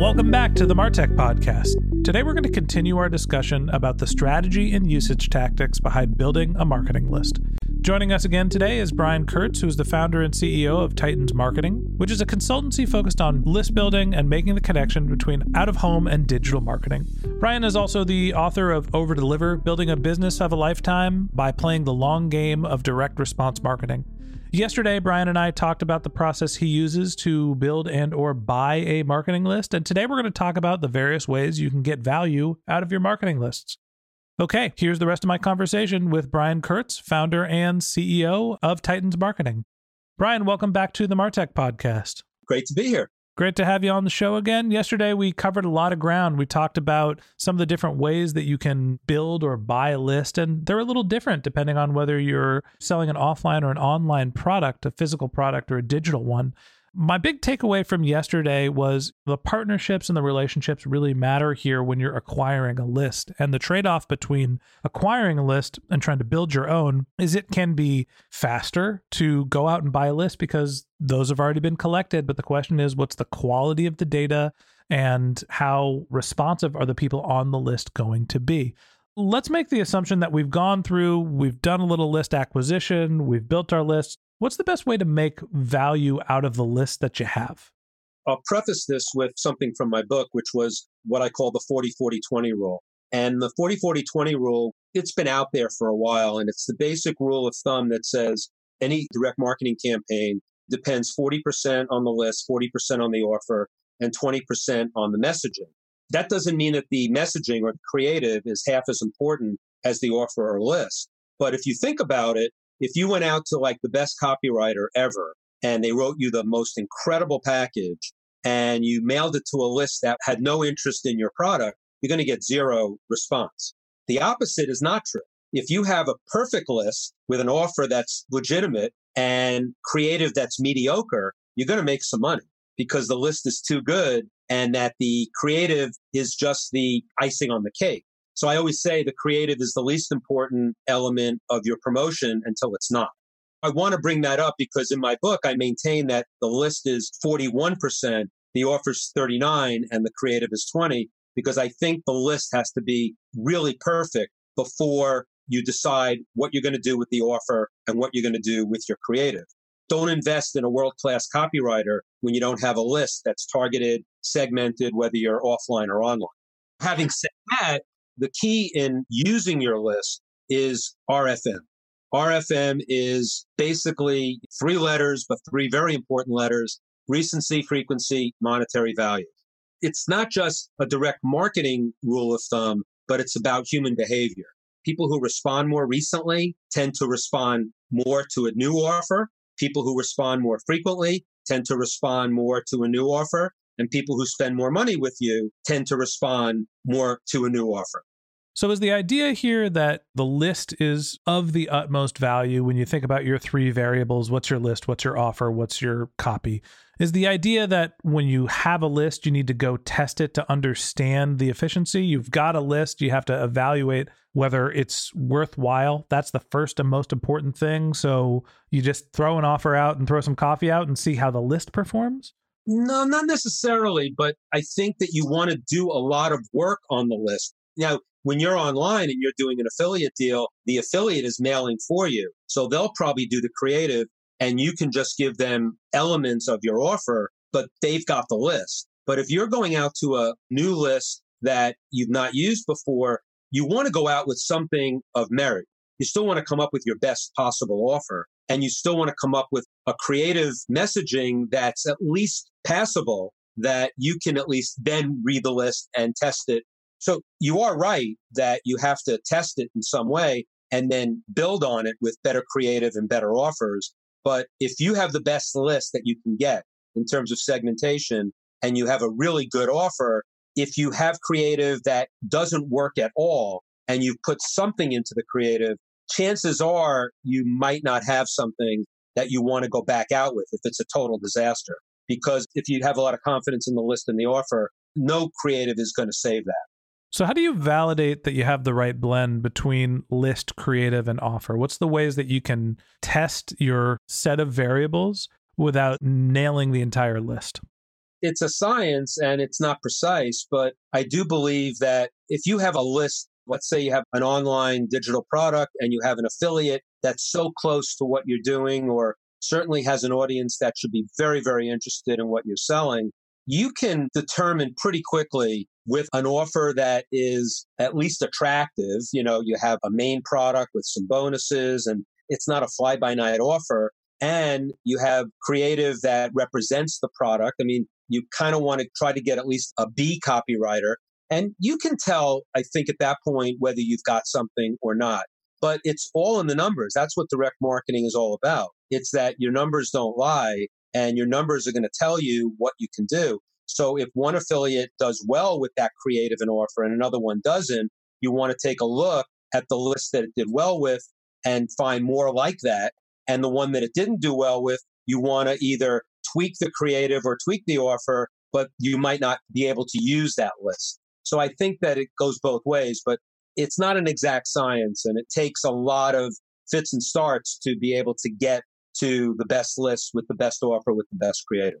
Welcome back to the Martech Podcast. Today, we're going to continue our discussion about the strategy and usage tactics behind building a marketing list. Joining us again today is Brian Kurtz, who is the founder and CEO of Titans Marketing, which is a consultancy focused on list building and making the connection between out of home and digital marketing. Brian is also the author of Over Deliver Building a Business of a Lifetime by Playing the Long Game of Direct Response Marketing. Yesterday, Brian and I talked about the process he uses to build and or buy a marketing list, and today we're going to talk about the various ways you can get value out of your marketing lists. Okay, here's the rest of my conversation with Brian Kurtz, founder and CEO of Titans Marketing. Brian, welcome back to the Martech podcast. Great to be here. Great to have you on the show again. Yesterday, we covered a lot of ground. We talked about some of the different ways that you can build or buy a list, and they're a little different depending on whether you're selling an offline or an online product, a physical product or a digital one. My big takeaway from yesterday was the partnerships and the relationships really matter here when you're acquiring a list. And the trade off between acquiring a list and trying to build your own is it can be faster to go out and buy a list because those have already been collected. But the question is, what's the quality of the data and how responsive are the people on the list going to be? Let's make the assumption that we've gone through, we've done a little list acquisition, we've built our list. What's the best way to make value out of the list that you have? I'll preface this with something from my book, which was what I call the 40 40 20 rule. And the 40 40 20 rule, it's been out there for a while. And it's the basic rule of thumb that says any direct marketing campaign depends 40% on the list, 40% on the offer, and 20% on the messaging. That doesn't mean that the messaging or the creative is half as important as the offer or list. But if you think about it, if you went out to like the best copywriter ever and they wrote you the most incredible package and you mailed it to a list that had no interest in your product, you're going to get zero response. The opposite is not true. If you have a perfect list with an offer that's legitimate and creative that's mediocre, you're going to make some money because the list is too good and that the creative is just the icing on the cake. So I always say the creative is the least important element of your promotion until it's not. I want to bring that up because in my book, I maintain that the list is 41%, the offer's 39, and the creative is 20, because I think the list has to be really perfect before you decide what you're going to do with the offer and what you're going to do with your creative. Don't invest in a world class copywriter when you don't have a list that's targeted, segmented, whether you're offline or online. Having said that, the key in using your list is RFM. RFM is basically three letters, but three very important letters recency, frequency, monetary value. It's not just a direct marketing rule of thumb, but it's about human behavior. People who respond more recently tend to respond more to a new offer. People who respond more frequently tend to respond more to a new offer. And people who spend more money with you tend to respond more to a new offer. So, is the idea here that the list is of the utmost value when you think about your three variables? What's your list? What's your offer? What's your copy? Is the idea that when you have a list, you need to go test it to understand the efficiency? You've got a list, you have to evaluate whether it's worthwhile. That's the first and most important thing. So, you just throw an offer out and throw some coffee out and see how the list performs? No, not necessarily, but I think that you want to do a lot of work on the list. Now, when you're online and you're doing an affiliate deal, the affiliate is mailing for you. So they'll probably do the creative and you can just give them elements of your offer, but they've got the list. But if you're going out to a new list that you've not used before, you want to go out with something of merit. You still want to come up with your best possible offer and you still want to come up with a creative messaging that's at least passable that you can at least then read the list and test it so you are right that you have to test it in some way and then build on it with better creative and better offers. But if you have the best list that you can get in terms of segmentation and you have a really good offer, if you have creative that doesn't work at all and you put something into the creative, chances are you might not have something that you want to go back out with if it's a total disaster. Because if you have a lot of confidence in the list and the offer, no creative is going to save that. So, how do you validate that you have the right blend between list, creative, and offer? What's the ways that you can test your set of variables without nailing the entire list? It's a science and it's not precise, but I do believe that if you have a list, let's say you have an online digital product and you have an affiliate that's so close to what you're doing or certainly has an audience that should be very, very interested in what you're selling, you can determine pretty quickly with an offer that is at least attractive. You know, you have a main product with some bonuses and it's not a fly by night offer. And you have creative that represents the product. I mean, you kind of want to try to get at least a B copywriter. And you can tell, I think, at that point whether you've got something or not. But it's all in the numbers. That's what direct marketing is all about. It's that your numbers don't lie and your numbers are going to tell you what you can do. So if one affiliate does well with that creative and offer and another one doesn't, you want to take a look at the list that it did well with and find more like that. And the one that it didn't do well with, you want to either tweak the creative or tweak the offer, but you might not be able to use that list. So I think that it goes both ways, but it's not an exact science and it takes a lot of fits and starts to be able to get to the best list with the best offer with the best creative.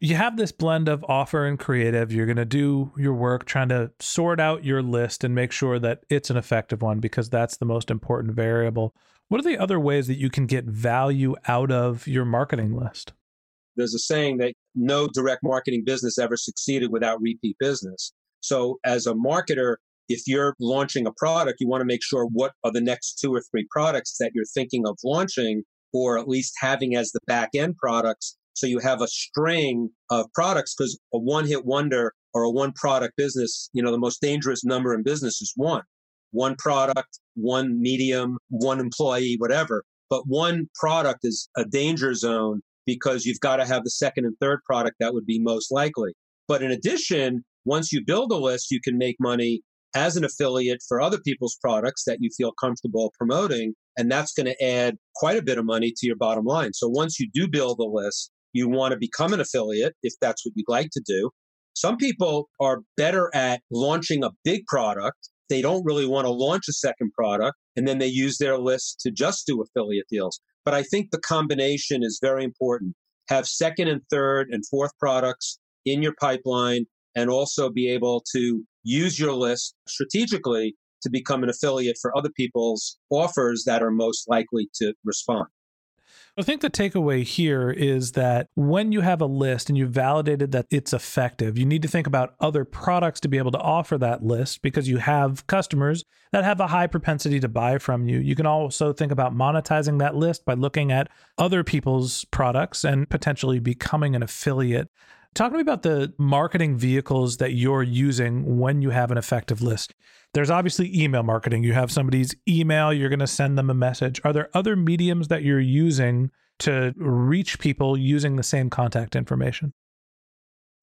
you have this blend of offer and creative. You're going to do your work trying to sort out your list and make sure that it's an effective one because that's the most important variable. What are the other ways that you can get value out of your marketing list? There's a saying that no direct marketing business ever succeeded without repeat business. So as a marketer, if you're launching a product, you want to make sure what are the next two or three products that you're thinking of launching or at least having as the back end products. So you have a string of products because a one hit wonder or a one product business, you know, the most dangerous number in business is one. One product, one medium, one employee, whatever. But one product is a danger zone because you've got to have the second and third product that would be most likely. But in addition, once you build a list, you can make money as an affiliate for other people's products that you feel comfortable promoting. And that's going to add quite a bit of money to your bottom line. So once you do build a list, you want to become an affiliate if that's what you'd like to do. Some people are better at launching a big product. They don't really want to launch a second product. And then they use their list to just do affiliate deals. But I think the combination is very important. Have second and third and fourth products in your pipeline and also be able to use your list strategically to become an affiliate for other people's offers that are most likely to respond. I think the takeaway here is that when you have a list and you've validated that it's effective, you need to think about other products to be able to offer that list because you have customers that have a high propensity to buy from you. You can also think about monetizing that list by looking at other people's products and potentially becoming an affiliate. Talk to me about the marketing vehicles that you're using when you have an effective list. There's obviously email marketing. You have somebody's email, you're going to send them a message. Are there other mediums that you're using to reach people using the same contact information?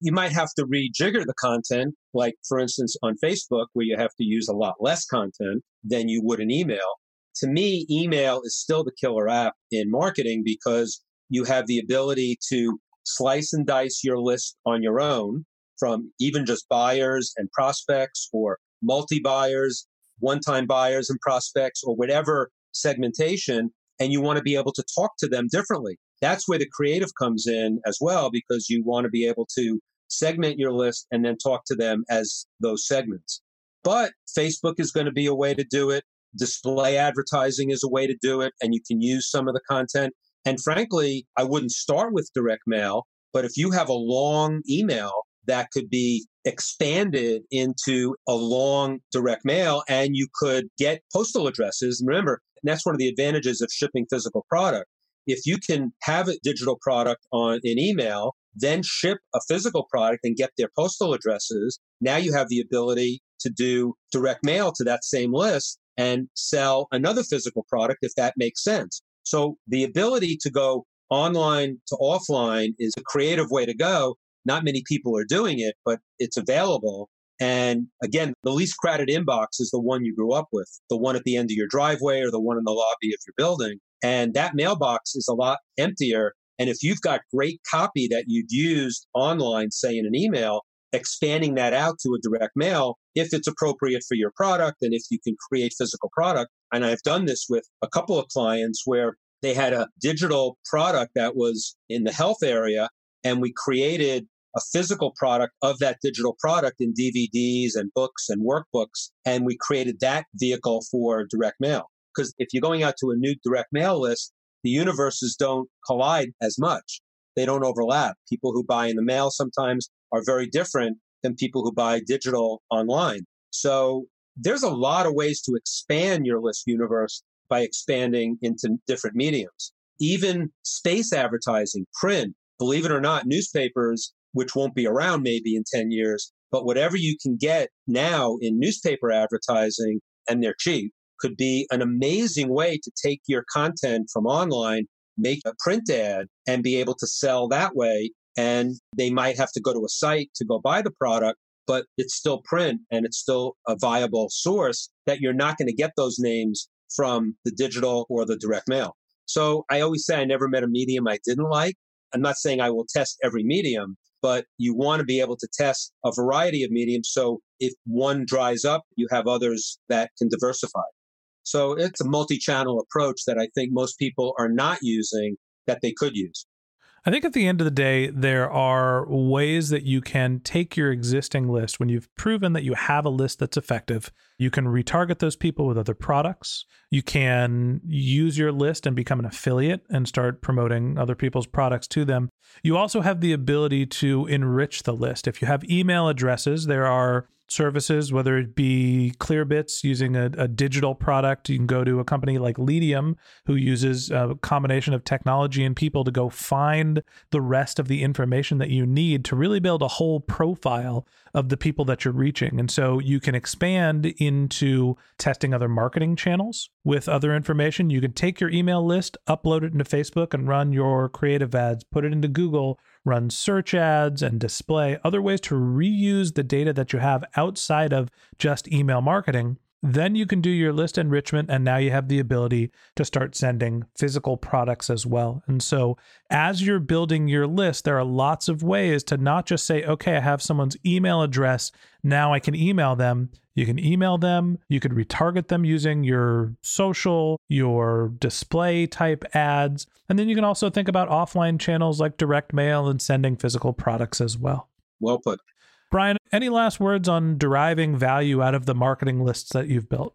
You might have to rejigger the content, like for instance on Facebook, where you have to use a lot less content than you would in email. To me, email is still the killer app in marketing because you have the ability to slice and dice your list on your own from even just buyers and prospects or multi buyers, one time buyers and prospects, or whatever segmentation. And you want to be able to talk to them differently. That's where the creative comes in as well, because you want to be able to segment your list and then talk to them as those segments. But Facebook is going to be a way to do it. Display advertising is a way to do it. And you can use some of the content. And frankly, I wouldn't start with direct mail, but if you have a long email that could be expanded into a long direct mail and you could get postal addresses. And remember, that's one of the advantages of shipping physical product. If you can have a digital product on an email, then ship a physical product and get their postal addresses, now you have the ability to do direct mail to that same list and sell another physical product if that makes sense. So the ability to go online to offline is a creative way to go. Not many people are doing it, but it's available. And again, the least crowded inbox is the one you grew up with, the one at the end of your driveway or the one in the lobby of your building. And that mailbox is a lot emptier. And if you've got great copy that you've used online, say in an email, expanding that out to a direct mail, if it's appropriate for your product and if you can create physical product. And I've done this with a couple of clients where they had a digital product that was in the health area and we created a physical product of that digital product in DVDs and books and workbooks. And we created that vehicle for direct mail. Because if you're going out to a new direct mail list, the universes don't collide as much. They don't overlap. People who buy in the mail sometimes are very different than people who buy digital online. So there's a lot of ways to expand your list universe by expanding into different mediums. Even space advertising, print, believe it or not, newspapers which won't be around maybe in 10 years. But whatever you can get now in newspaper advertising, and they're cheap, could be an amazing way to take your content from online, make a print ad, and be able to sell that way. And they might have to go to a site to go buy the product, but it's still print and it's still a viable source that you're not going to get those names from the digital or the direct mail. So I always say I never met a medium I didn't like. I'm not saying I will test every medium, but you want to be able to test a variety of mediums. So if one dries up, you have others that can diversify. So it's a multi channel approach that I think most people are not using that they could use. I think at the end of the day, there are ways that you can take your existing list when you've proven that you have a list that's effective. You can retarget those people with other products. You can use your list and become an affiliate and start promoting other people's products to them. You also have the ability to enrich the list. If you have email addresses, there are services, whether it be Clearbits using a, a, digital product. You can go to a company like Leadium, who uses a combination of technology and people to go find the rest of the information that you need to really build a whole profile of the people that you're reaching. And so you can expand into testing other marketing channels with other information. You can take your email list, upload it into Facebook, and run your creative ads, put it into Google run search ads and display, other ways to reuse the data that you have outside of just email marketing. Then you can do your list enrichment, and now you have the ability to start sending physical products as well. And so, as you're building your list, there are lots of ways to not just say, okay, I have someone's email address, now I can email them. You can email them, you could retarget them using your social, your display type ads. And then you can also think about offline channels like direct mail and sending physical products as well. Well put. Brian, any last words on deriving value out of the marketing lists that you've built?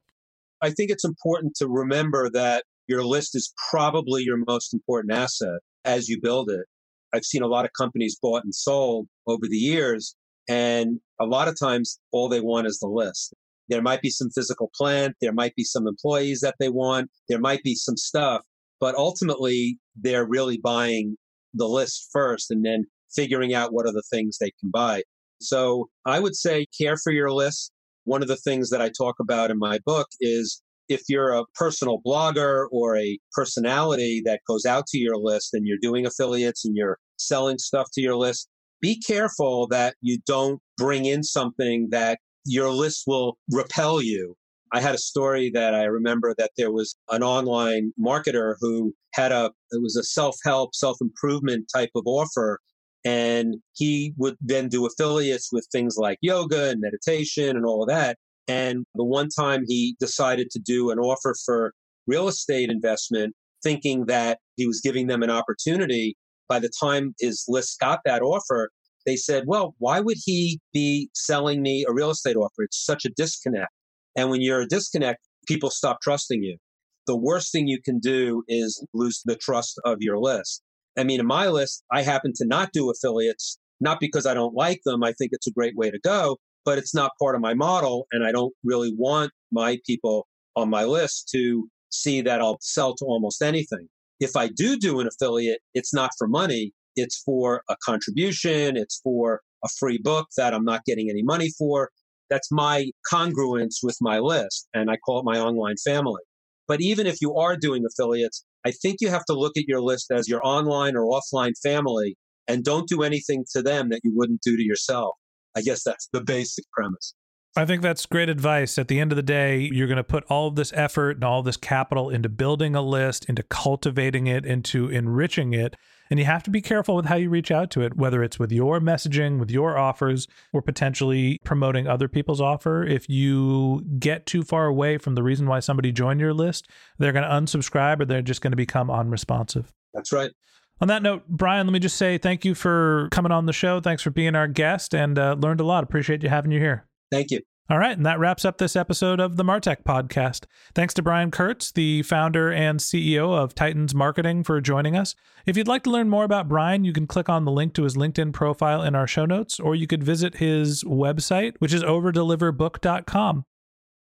I think it's important to remember that your list is probably your most important asset as you build it. I've seen a lot of companies bought and sold over the years, and a lot of times, all they want is the list. There might be some physical plant, there might be some employees that they want, there might be some stuff, but ultimately, they're really buying the list first and then figuring out what are the things they can buy. So I would say care for your list. One of the things that I talk about in my book is if you're a personal blogger or a personality that goes out to your list and you're doing affiliates and you're selling stuff to your list, be careful that you don't bring in something that your list will repel you. I had a story that I remember that there was an online marketer who had a, it was a self help, self improvement type of offer. And he would then do affiliates with things like yoga and meditation and all of that. And the one time he decided to do an offer for real estate investment, thinking that he was giving them an opportunity, by the time his list got that offer, they said, well, why would he be selling me a real estate offer? It's such a disconnect. And when you're a disconnect, people stop trusting you. The worst thing you can do is lose the trust of your list. I mean, in my list, I happen to not do affiliates, not because I don't like them. I think it's a great way to go, but it's not part of my model. And I don't really want my people on my list to see that I'll sell to almost anything. If I do do an affiliate, it's not for money. It's for a contribution. It's for a free book that I'm not getting any money for. That's my congruence with my list. And I call it my online family. But even if you are doing affiliates, I think you have to look at your list as your online or offline family and don't do anything to them that you wouldn't do to yourself. I guess that's the basic premise. I think that's great advice. At the end of the day, you're going to put all of this effort and all this capital into building a list, into cultivating it, into enriching it. And you have to be careful with how you reach out to it, whether it's with your messaging, with your offers, or potentially promoting other people's offer. If you get too far away from the reason why somebody joined your list, they're going to unsubscribe or they're just going to become unresponsive. That's right. On that note, Brian, let me just say thank you for coming on the show. Thanks for being our guest and uh, learned a lot. Appreciate you having you here. Thank you. All right, and that wraps up this episode of the Martech podcast. Thanks to Brian Kurtz, the founder and CEO of Titans Marketing, for joining us. If you'd like to learn more about Brian, you can click on the link to his LinkedIn profile in our show notes, or you could visit his website, which is overdeliverbook.com.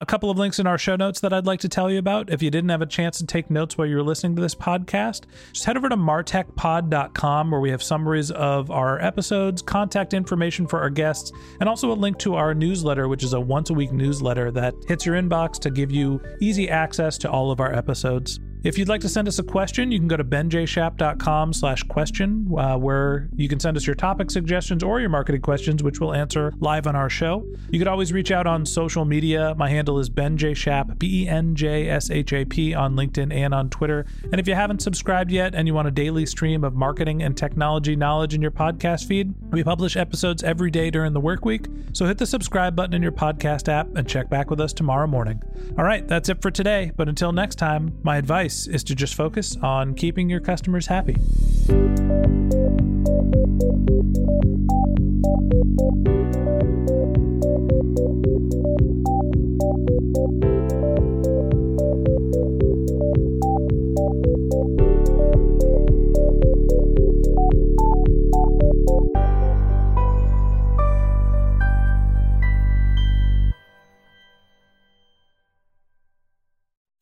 A couple of links in our show notes that I'd like to tell you about. If you didn't have a chance to take notes while you were listening to this podcast, just head over to martechpod.com where we have summaries of our episodes, contact information for our guests, and also a link to our newsletter, which is a once a week newsletter that hits your inbox to give you easy access to all of our episodes. If you'd like to send us a question, you can go to benjshap.com slash question, uh, where you can send us your topic suggestions or your marketing questions, which we'll answer live on our show. You could always reach out on social media. My handle is benjshap, B-E-N-J-S-H-A-P on LinkedIn and on Twitter. And if you haven't subscribed yet and you want a daily stream of marketing and technology knowledge in your podcast feed, we publish episodes every day during the work week. So hit the subscribe button in your podcast app and check back with us tomorrow morning. All right, that's it for today. But until next time, my advice is to just focus on keeping your customers happy.